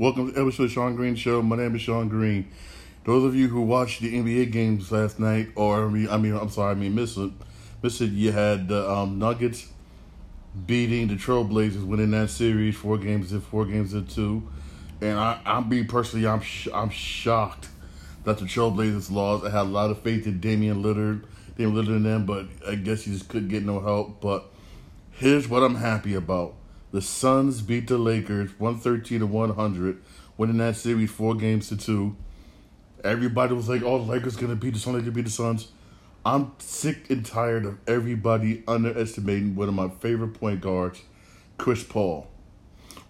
Welcome to episode of Shawn Green Show. My name is Shawn Green. Those of you who watched the NBA games last night, or I mean, I mean I'm sorry, I mean missed it. Missed it. You had the um, Nuggets beating the Trailblazers, winning that series four games to four games to two. And I, I'm being personally, I'm sh- I'm shocked that the Trailblazers lost. I had a lot of faith in Damian Lillard, Damian Lillard in them, but I guess he just couldn't get no help. But here's what I'm happy about. The Suns beat the Lakers 113 to 100, winning that series four games to two. Everybody was like, "Oh, the Lakers gonna beat the Suns. Gonna beat the Suns." I'm sick and tired of everybody underestimating one of my favorite point guards, Chris Paul.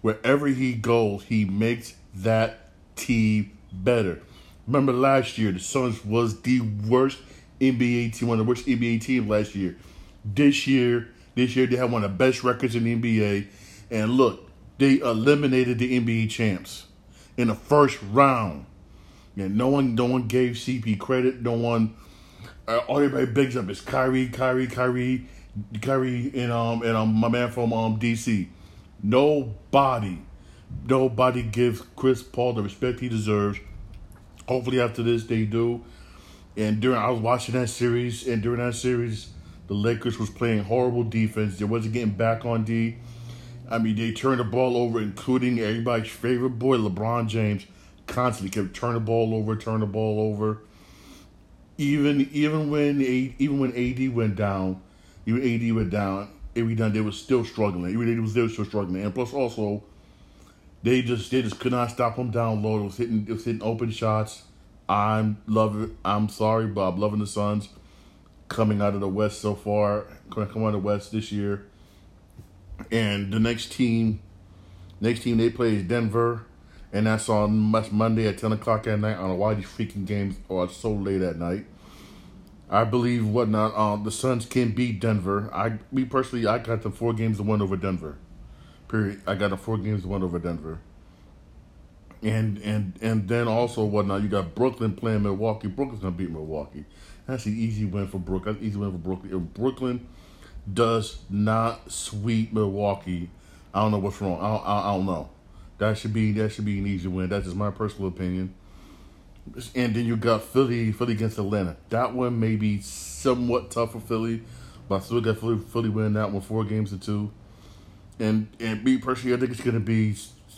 Wherever he goes, he makes that team better. Remember last year, the Suns was the worst NBA team, one of the worst NBA teams last year. This year, this year they have one of the best records in the NBA. And look, they eliminated the NBA champs in the first round. And no one, no one gave CP credit. No one, uh, everybody bigs up is Kyrie, Kyrie, Kyrie, Kyrie, and um, and um, my man from um DC. Nobody, nobody gives Chris Paul the respect he deserves. Hopefully, after this, they do. And during I was watching that series, and during that series, the Lakers was playing horrible defense. They wasn't getting back on D. I mean, they turned the ball over, including everybody's favorite boy, LeBron James, constantly kept turning the ball over, turn the ball over. Even even when even when AD went down, even AD went down, every time they were still struggling. Even they was still struggling, and plus also, they just they just could not stop them down low. It was hitting it was hitting open shots. I'm loving. I'm sorry, I'm loving the Suns coming out of the West so far. Coming out of the West this year. And the next team, next team they play is Denver, and that's on that's Monday at ten o'clock at night. I don't know why these freaking games are so late at night. I believe whatnot. Um, the Suns can beat Denver. I, me personally, I got the four games to win over Denver. Period. I got the four games to win over Denver. And and and then also whatnot. You got Brooklyn playing Milwaukee. Brooklyn's gonna beat Milwaukee. That's an easy win for Brooklyn. That's an easy win for Brooklyn. If Brooklyn does not sweep Milwaukee, I don't know what's wrong. I don't, I, I don't know. That should be that should be an easy win. That's just my personal opinion. And then you got Philly, Philly against Atlanta. That one may be somewhat tough for Philly, but I still got Philly, Philly winning that one four games to two. And and me personally, I think it's gonna be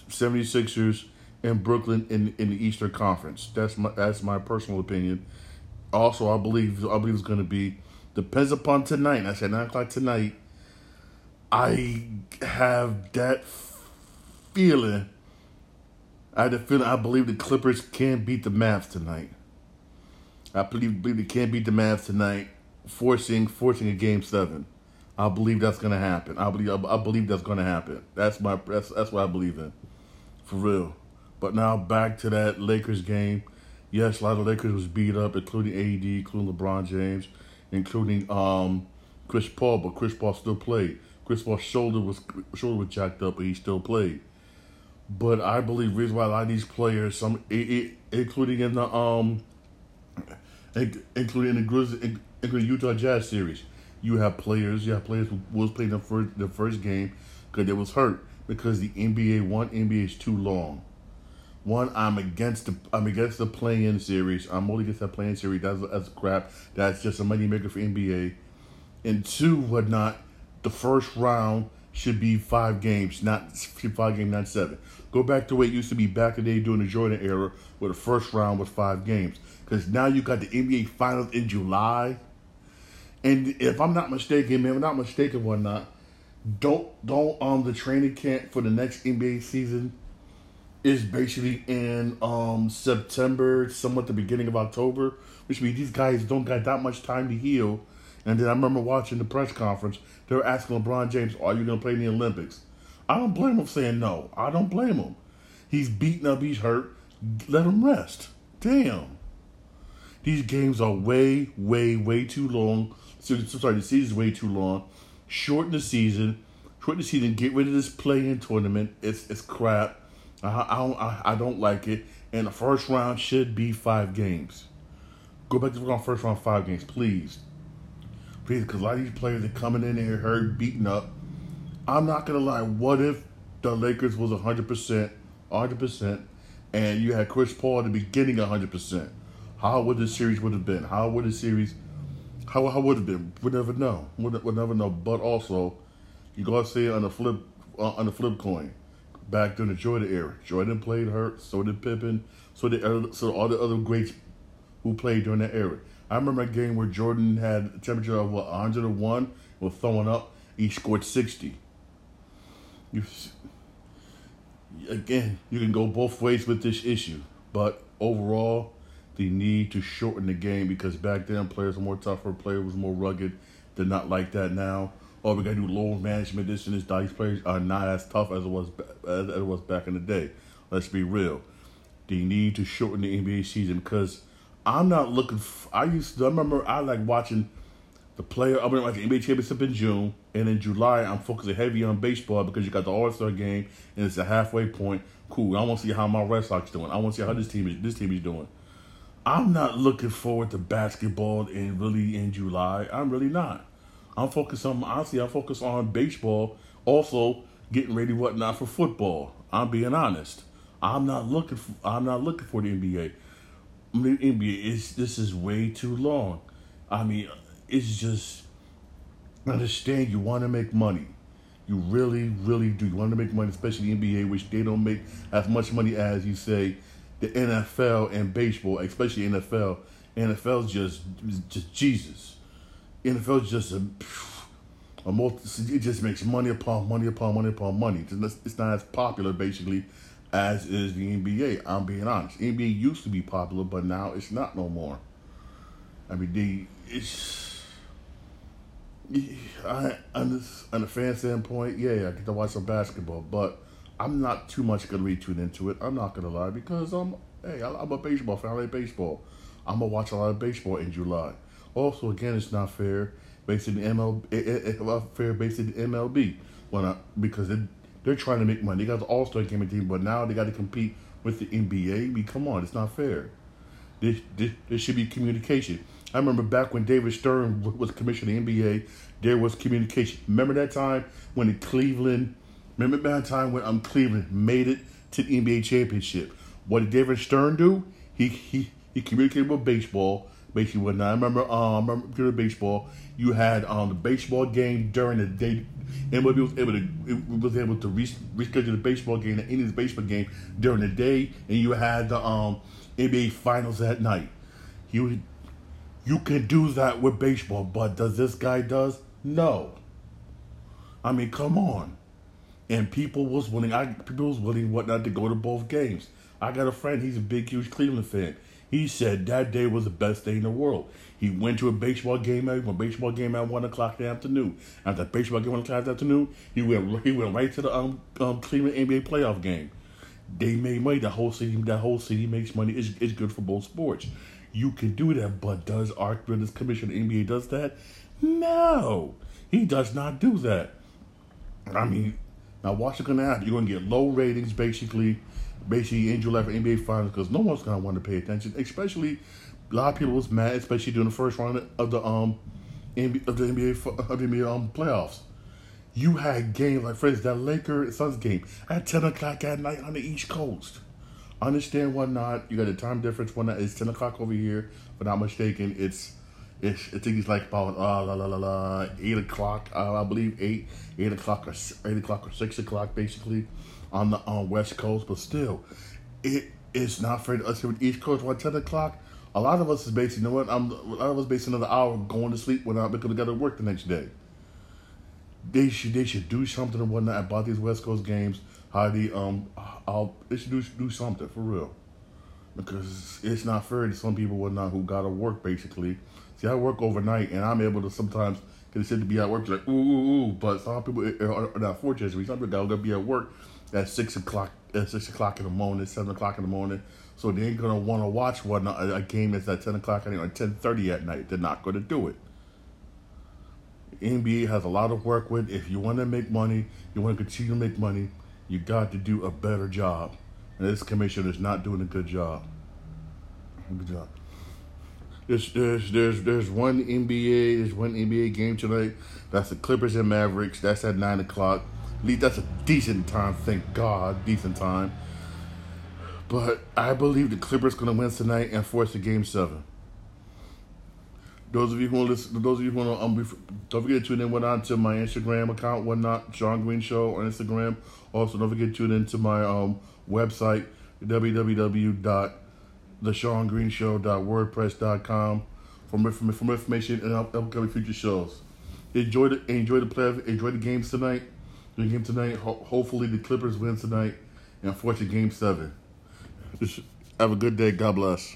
76ers and Brooklyn in in the Eastern Conference. That's my that's my personal opinion. Also, I believe I believe it's gonna be depends upon tonight. I said nine o'clock tonight. I have that feeling. I had a feeling. I believe the Clippers can beat the Mavs tonight. I believe, believe they can beat the Mavs tonight, forcing forcing a game seven. I believe that's gonna happen. I believe I believe that's gonna happen. That's my that's that's what I believe in, for real. But now back to that Lakers game. Yes, a lot of Lakers was beat up, including AD, including LeBron James, including um, Chris Paul. But Chris Paul still played. Chris Paul's shoulder was shoulder was jacked up, but he still played. But I believe reason why a lot of these players, some including in the um, including in the Grizzlies, including Utah Jazz series, you have players. You have players who was playing the first the first game because they was hurt because the NBA one NBA is too long. One, I'm against the I'm against the play-in series. I'm only against that play-in series. That's that's crap. That's just a moneymaker for NBA. And two, whatnot, the first round should be five games, not five games, not seven. Go back to way it used to be back in the day during the Jordan era, where the first round was five games. Because now you got the NBA Finals in July, and if I'm not mistaken, man, if I'm not mistaken, whatnot, don't don't um the training camp for the next NBA season is basically in um September, somewhat the beginning of October, which means these guys don't got that much time to heal. And then I remember watching the press conference, they were asking LeBron James, Are you gonna play in the Olympics? I don't blame him saying no. I don't blame him. He's beaten up, he's hurt. Let him rest. Damn. These games are way, way, way too long. So, sorry, the season's way too long. Shorten the season. Shorten the season. Get rid of this play-in tournament. It's it's crap. I, I don't I, I don't like it. And the first round should be five games. Go back to the first round five games, please. Please, because a lot of these players are coming in here hurt, beaten up. I'm not gonna lie. What if the Lakers was 100 percent 100%, and you had Chris Paul at the beginning 100%. How would the series would have been? How would the series, how, how would it have been? We'll never know. We'll, we'll never know. But also, you got to say on the flip, uh, on the flip coin, back during the Jordan era, Jordan played hurt, so did Pippen, so did so all the other greats who played during that era. I remember a game where Jordan had a temperature of what 101, was throwing up. He scored 60. You, again, you can go both ways with this issue, but overall, the need to shorten the game because back then players were more tougher, players was more rugged. They're not like that now. Oh, we got to do low management. This and this. These players are not as tough as it was as it was back in the day. Let's be real. The need to shorten the NBA season because I'm not looking. For, I used to. I remember I like watching the player. I mean, like the NBA championship in June, and in July I'm focusing heavy on baseball because you got the All Star game and it's a halfway point. Cool. I want to see how my Red Sox doing. I want to see how this team is. This team is doing. I'm not looking forward to basketball in really in July. I'm really not. I'm focused on honestly. I'm focused on baseball. Also, getting ready whatnot for football. I'm being honest. I'm not looking. For, I'm not looking for the NBA. I NBA is this is way too long. I mean, it's just understand you want to make money. You really, really do. You want to make money, especially the NBA, which they don't make as much money as you say the NFL and baseball, especially NFL. NFL's just just Jesus. NFL's just a, a multi, it just makes money upon money upon money upon money. It's not as popular basically as is the NBA. I'm being honest. NBA used to be popular, but now it's not no more. I mean, it's. I, on, on the fan standpoint, yeah, I get to watch some basketball, but I'm not too much gonna be tuned into it. I'm not gonna lie because I'm hey, I'm a baseball fan. I like baseball. I'm gonna watch a lot of baseball in July. Also, again, it's not fair based in MLB. It, it, fair based in MLB when I, because it, they're trying to make money. They got the All Star game team, but now they got to compete with the NBA. I mean, come on, it's not fair. This, there, there should be communication. I remember back when David Stern was commissioner of the NBA, there was communication. Remember that time when the Cleveland, remember that time when um, Cleveland made it to the NBA championship. What did David Stern do? He he he communicated with baseball. Basically, what I remember, um, I remember baseball. You had um the baseball game during the day. MLB was able to was able to reschedule the baseball game, the Indians baseball game during the day, and you had the um NBA finals at night. You you can do that with baseball, but does this guy does? No. I mean, come on. And people was willing. I people was willing whatnot to go to both games. I got a friend. He's a big, huge Cleveland fan. He said that day was the best day in the world. He went to a baseball game at a baseball game at one o'clock in the afternoon. After the baseball game one o'clock in the afternoon, he went he went right to the um, um Cleveland NBA playoff game. They made money. The whole city that whole city makes money. It's, it's good for both sports. You can do that, but does Art Commission NBA does that? No, he does not do that. I mean, now watch what's to happen? You're to get low ratings, basically, basically in July for NBA Finals because no one's to want to pay attention. Especially, a lot of people was mad, especially during the first round of the um of the NBA of the NBA um, playoffs. You had games like, for instance, that Laker Suns game at ten o'clock at night on the East Coast. Understand whatnot. You got a time difference. One it's ten o'clock over here, but not mistaken. It's it's I think it's like about uh, la la la la eight o'clock. Uh, I believe eight eight o'clock or eight o'clock or six o'clock basically on the on West Coast. But still, it is not to us here with East Coast. One ten o'clock. A lot of us is basically, you know what? I'm a lot of us basically another hour going to sleep when I'm because we got to work the next day. They should they should do something or whatnot about these West Coast games. How they um I'll they should do do something for real. Because it's not fair to some people whatnot who gotta work basically. See, I work overnight and I'm able to sometimes get consider to be at work like ooh ooh ooh, but some people eh, eh, are, not fortunate. Some people gotta be at work at six o'clock at six o'clock in the morning, seven o'clock in the morning. So they ain't gonna want to watch whatnot a game that's at ten o'clock or ten thirty at night. They're not gonna do it. NBA has a lot of work with. If you want to make money, you want to continue to make money, you got to do a better job. And this commission is not doing a good job. Good job. There's, there's, there's, there's one NBA, there's one NBA game tonight. That's the Clippers and Mavericks. That's at 9 o'clock. At least that's a decent time, thank God. Decent time. But I believe the Clippers to win tonight and force a game seven. Those of you who want to listen, those of you who want to, um, don't forget to tune in. Went on to my Instagram account, whatnot, Shawn Green Show on Instagram. Also, don't forget to tune into my um, website, www.theshawnGreenShow.wordpress.com for for more information and upcoming future shows. Enjoy the enjoy the play, enjoy the games tonight. The game tonight. Ho- hopefully, the Clippers win tonight and a game seven. Have a good day. God bless.